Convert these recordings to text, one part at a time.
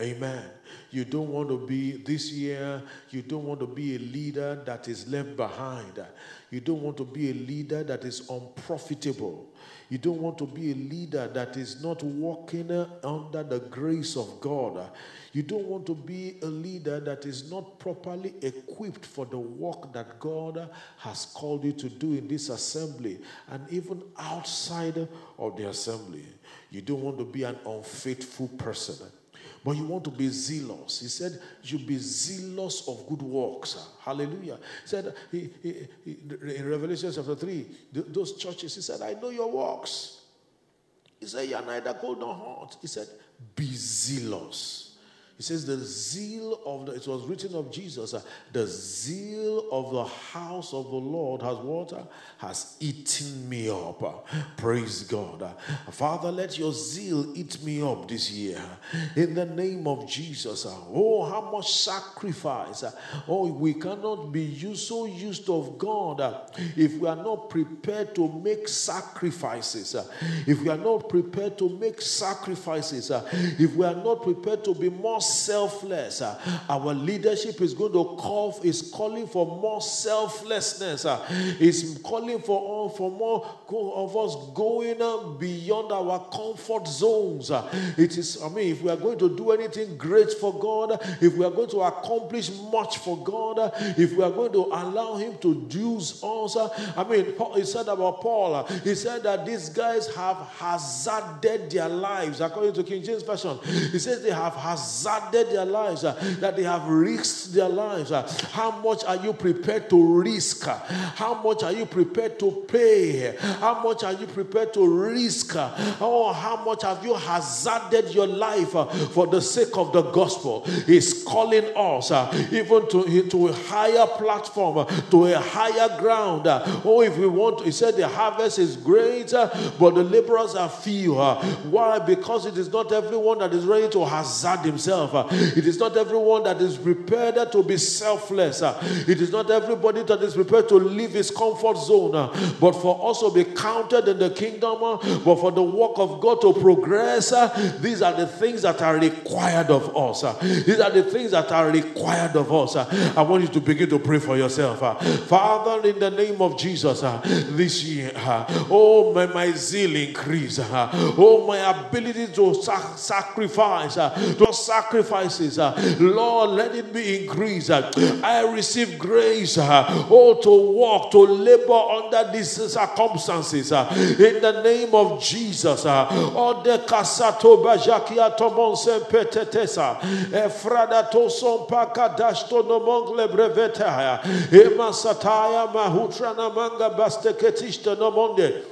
Amen. You don't want to be this year, you don't want to be a leader that is left behind. You don't want to be a leader that is unprofitable. You don't want to be a leader that is not walking under the grace of God. You don't want to be a leader that is not properly equipped for the work that God has called you to do in this assembly and even outside of the assembly. You don't want to be an unfaithful person. But you want to be zealous. He said, You be zealous of good works. Hallelujah. He said he, he, he, in Revelation chapter 3, those churches, he said, I know your works. He said, You're neither cold nor hot. He said, Be zealous. He says, The zeal of the, it was written of Jesus, uh, the zeal of the house of the Lord has water, has eaten me up. Uh, praise God. Uh, Father, let your zeal eat me up this year. In the name of Jesus. Uh, oh, how much sacrifice. Uh, oh, we cannot be used, so used of God uh, if we are not prepared to make sacrifices. if we are not prepared to make sacrifices. if we are not prepared to be more selfless. Uh, our leadership is going to call is calling for more selflessness. Uh, is calling for all for more of us going beyond our comfort zones. Uh, it is. I mean, if we are going to do anything great for God, if we are going to accomplish much for God, if we are going to allow Him to use us, I mean, he said about Paul. He said that these guys have hazarded their lives, according to King James Version. He says they have hazarded hazarded their lives, uh, that they have risked their lives. Uh, how much are you prepared to risk? Uh, how much are you prepared to pay? How much are you prepared to risk? Uh, oh, how much have you hazarded your life uh, for the sake of the gospel? He's calling us uh, even to, to a higher platform, to a higher ground. Oh, if we want, to, he said the harvest is great, but the laborers are few. Why? Because it is not everyone that is ready to hazard himself. Uh, it is not everyone that is prepared to be selfless. Uh, it is not everybody that is prepared to leave his comfort zone, uh, but for us to be counted in the kingdom, but for the work of God to progress. These are the things that are required of us. These are the things that are required of us. I want you to begin to pray for yourself. Father, in the name of Jesus, this year, oh, may my zeal increase. Oh, my ability to sacrifice, to sacrifice sacrifices. Uh, Lord, let it be increased. Uh, I receive grace, uh, oh, to walk, to labor under these circumstances. In the name of Jesus. Oh, de casato bajakia tomonse petetesa. Efrada toson pakadashto nomongle breveta. Emasataya mahutra namanga basteketishta nomonde.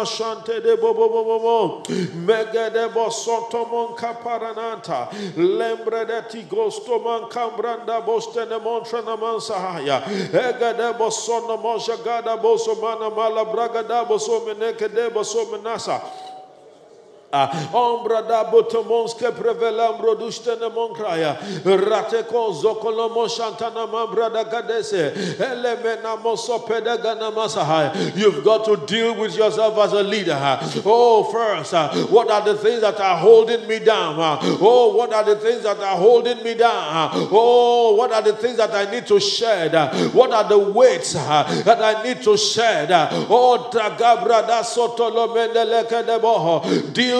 mashante de bobo bobo bo mega de bosoto mon kaparananta. Lembre de ti gosto man cambranda boste ne montra na mansahaya ega de bosono mosha gada boso mana mala braga da de boso Ah, ombra da botomonske prevelam rodushte ne monkraya. Rateko zokolomo shantana mambra da gadese. Elemena moso pedagana masahai. You've got to deal with yourself as a leader. Oh, first, what are the things that are holding me down? Oh, what are the things that are holding me down? Oh, what are the things that I need to shed? What are the weights that I need to shed? Oh, tagabra da sotolo mendeleke deboho. Deal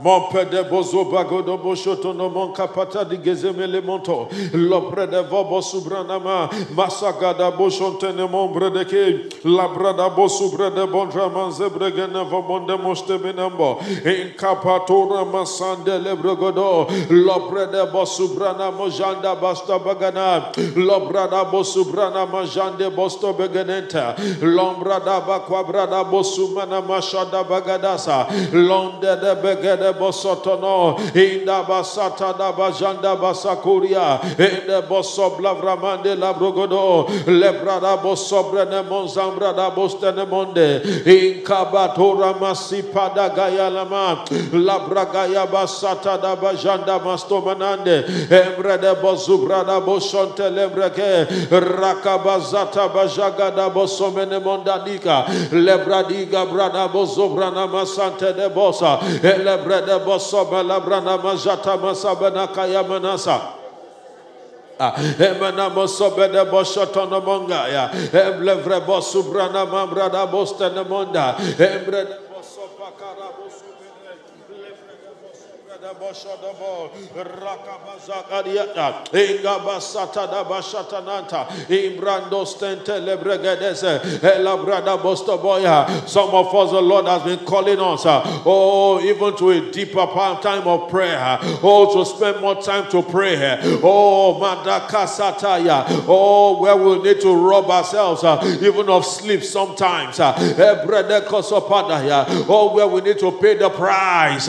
Mon pede bozo bagodo boshoto no mon kapata di gezemele monto. Lopre de vobo subranama. Masagada boshonte ne mon bredeke. Labrada bosubre de bondra manze bregene vomonde moste benambo. In kapatora masande lebregodo. Lopre de bosubrana mojanda basta bagana. Lobrada bosubrana majande bosto begenenta. Lombrada bakwabrada bosumana mashada bagadasa. Londe de begede de bosotono inda basata da bajanda basakuria inde bosobla vramande la brogodo lebrada bosobre ne monzambra da bostene monde inkabatora masipada gaya lama labragaya basata da bajanda mastomanande embre de bozubra da boshonte lebreke rakabazata bajaga da bosomene mondadika lebradiga brada bozobrana masante de bosa elebre brede boso bela brana majata masabena kaya manasa. Ah, Emana moso bede boshoto no monga ya. Emblevre bosu brana mambrada bostene monda. Embre boso pakara bosu Some of us, the Lord has been calling us, uh, oh, even to a deeper time of prayer, uh, oh, to spend more time to pray, uh, oh, Madakasataya, oh, where we need to rob ourselves, even of sleep sometimes, oh, where we need to pay the price,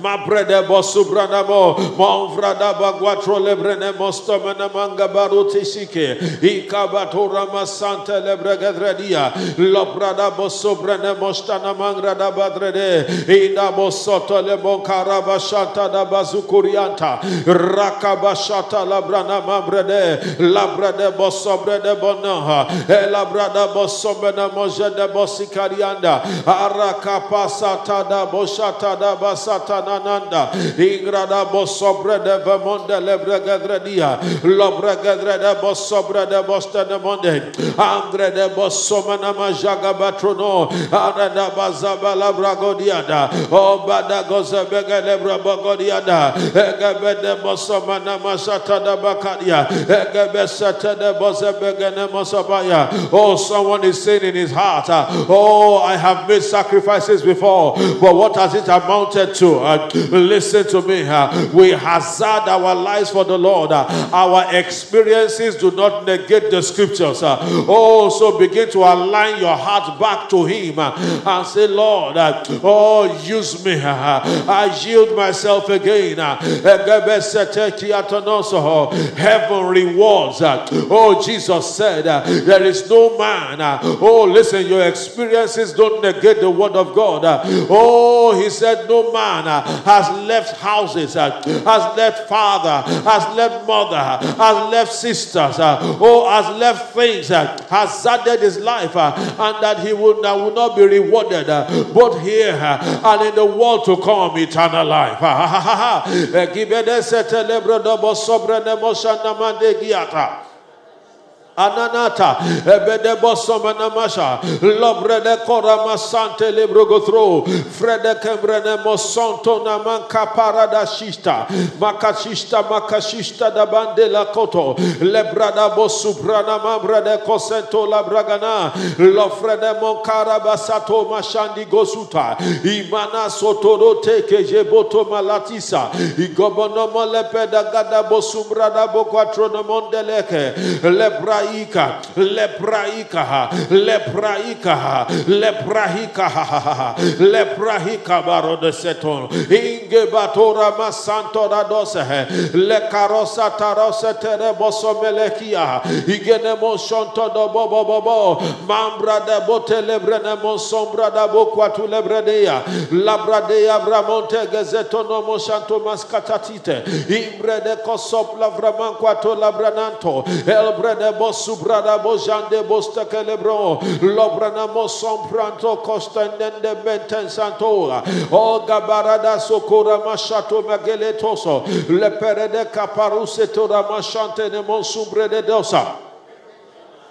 Ma brede bosubranamo, monvrada bagwatro lebrene mostomene manga baruti sike, ikabatura masante lebregedredia, lobrada bosubrene mostana mangrada badrede, ida bosoto le bonkara bashata da bazukurianta, rakabashata labrana mambrede, labrede bosobrede bonaha, elabrada bosobene mojede bosikarianda, arakapasata da boshata da basata satanananda. Ingrada bosobre de vemonde lebregedredia lobregedre de bosobre de boste de monde andre de bosomana majaga batrono anada bazaba labragodiada obada gozebege lebrabogodiada egebe de bosomana masata bakadia. Egebe sete de bozebege ne mosabaya oh someone is saying in his heart. Oh I have made sacrifices before but what has it amounted to uh, listen to me. Uh, we hazard our lives for the Lord. Uh, our experiences do not negate the scriptures. Uh, oh, so begin to align your heart back to Him uh, and say, Lord, uh, oh, use me. Uh, I yield myself again. Heaven rewards. Oh, Jesus said, There is no man. Oh, listen, your experiences don't negate the word of God. Oh, He said, No man uh, has left houses, uh, has left father, has left mother, has left sisters, uh, or has left things, has added his life, and that he will, will not be rewarded both here and in the world to come, eternal life. Ananata, Ebede Bosomanamasha, Lobrede Korama Sante Lebrogotro, Frede Kembrene Mosonto Namanka Parada Shista, Makashista Makashista da Bandela Koto, Lebrada Bosuprana Mambrede Cosento Labragana, Lofrede Monkara Basato Mashandi Gosuta, Imana Sotoro Teke Jeboto Malatisa, Igobono Molepeda Gada Bosumbrada Boquatrono Mondeleke, Lebra lepraika, lepraika, lepraika, lepraika, lepraika baro de seton. Inge batora masanto da dose, le carosa tarose tere boso melekia, igene mo shonto do bobo bobo, mambra de bote lebrene mo sombra da bokwa tu lebredea, labradea bramonte gezeto no mo shanto maskatatite, imbre de kosop lavraman kwato labrananto, elbre de bos mosubrada bojande bostakelebro lobrana mosom pranto costendende benten santora o gabarada sokora mashato mageletoso le perede caparuse tora mashante ne monsumbre de dosa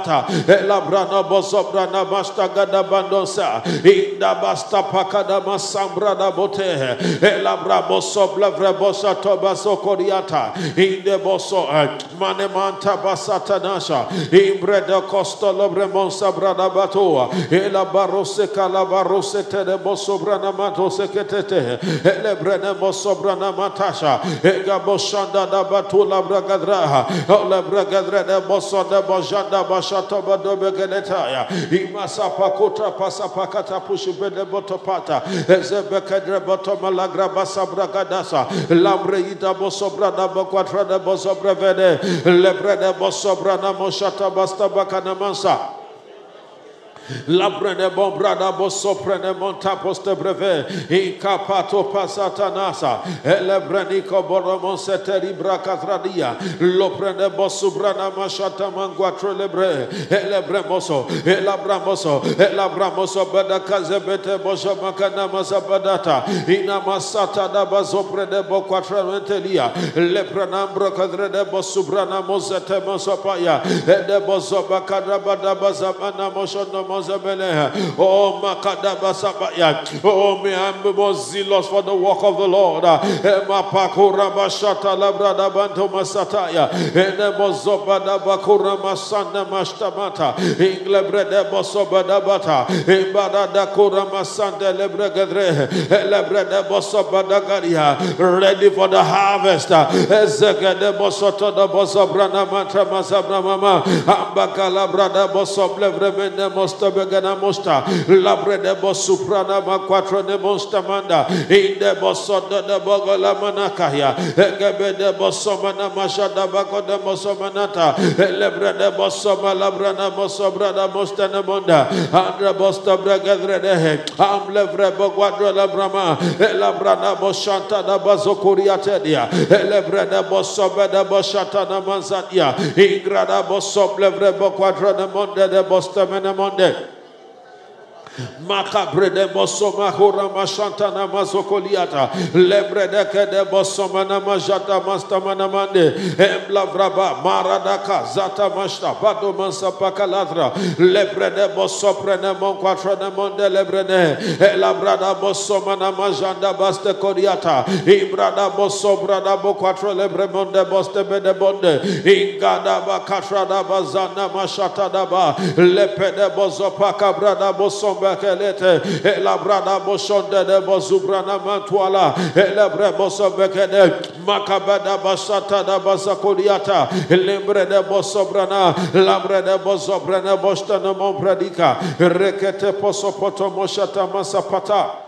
ata elabrana bosobrana basta gada bandosa inda basta pakada masambra bote elabra bosobla vrebosa tobaso koriata inde boso mane manta basata nasha imbreda costo lobremonsa brada batoa elabarose calabarose tede bosobrana matose ketete elebrene bosobrana matasha ega boshanda da batula bragadra ole bragadra de boso de bashata badobe genetaya imasapa kota pasapakata pushubede botopata ezebekedre botomalagra basabragadasa lambre ida bosobrana bokwatra bosobrevede lebrede bosobrana moshata Labrene bombrada bosoprene monta poste breve. Incapato pasata nasa. Elebrenico boromon seteri bracatradia loprene bosubrana machata manguatro lebre elebremoso elabramoso elabramoso bada kazebete bosha makana masabadata ina masata da bazoprene boquatra mentelia lepranambro kadrede bosubrana mosete mosopaya ede bosobakadra moshono Oh, Makadaba Sabaya. Oh, may I be more zealous for the work of the Lord. Mapakura Bashata Labrada Banto Masataya. Enemozobada Bakura Masana Mashtamata. Inglebrede Bosobada Bata. Imbada Kura Masanda Lebregedre. Lebrede Bosobada Garia. Ready for the harvest. Ezegede Bosoto the Bosobrana Mantra Masabra Mama. Ambakala Brada Bosoblevre Mosta begana mosta. Labre de bosuprana ma quattro de mosta manda. In de bosoda de bogola manakaya egebe de bosomana mashada bako de mosomanata lebre de bosoma labrana mosobrada mosta ne monda. Andra bosta bregadre de he. Am lebre bogwadro labrama labrana boshanta da bazokuria tedia. Lebre de bosobe de boshata na manzadia ingrada bosob lebre bogwadro de monde de bosta mene monde Makabre de bosoma hora mashanta na mazokoliata. Lebre de ke de bosoma na majata mastamana mande. Embla vraba maradaka zata mashta bado mansa pakaladra. Lebre de bosopre ne mon quattro ne monde lebre ne. Elabrada bosoma na majanda baste koriata. Ibrada bosobrada bo quattro lebre monde boste bede bonde. Ingada ba katra da bazana mashata da ba. Lepe de bozopaka brada bosom bekelete la brada boshonde de bozubrana mantuala la breboso bekede makabada basata da basakoliata lembre de bosobrana lambre de bosobrana bostana mon pradika rekete posopoto moshata masapata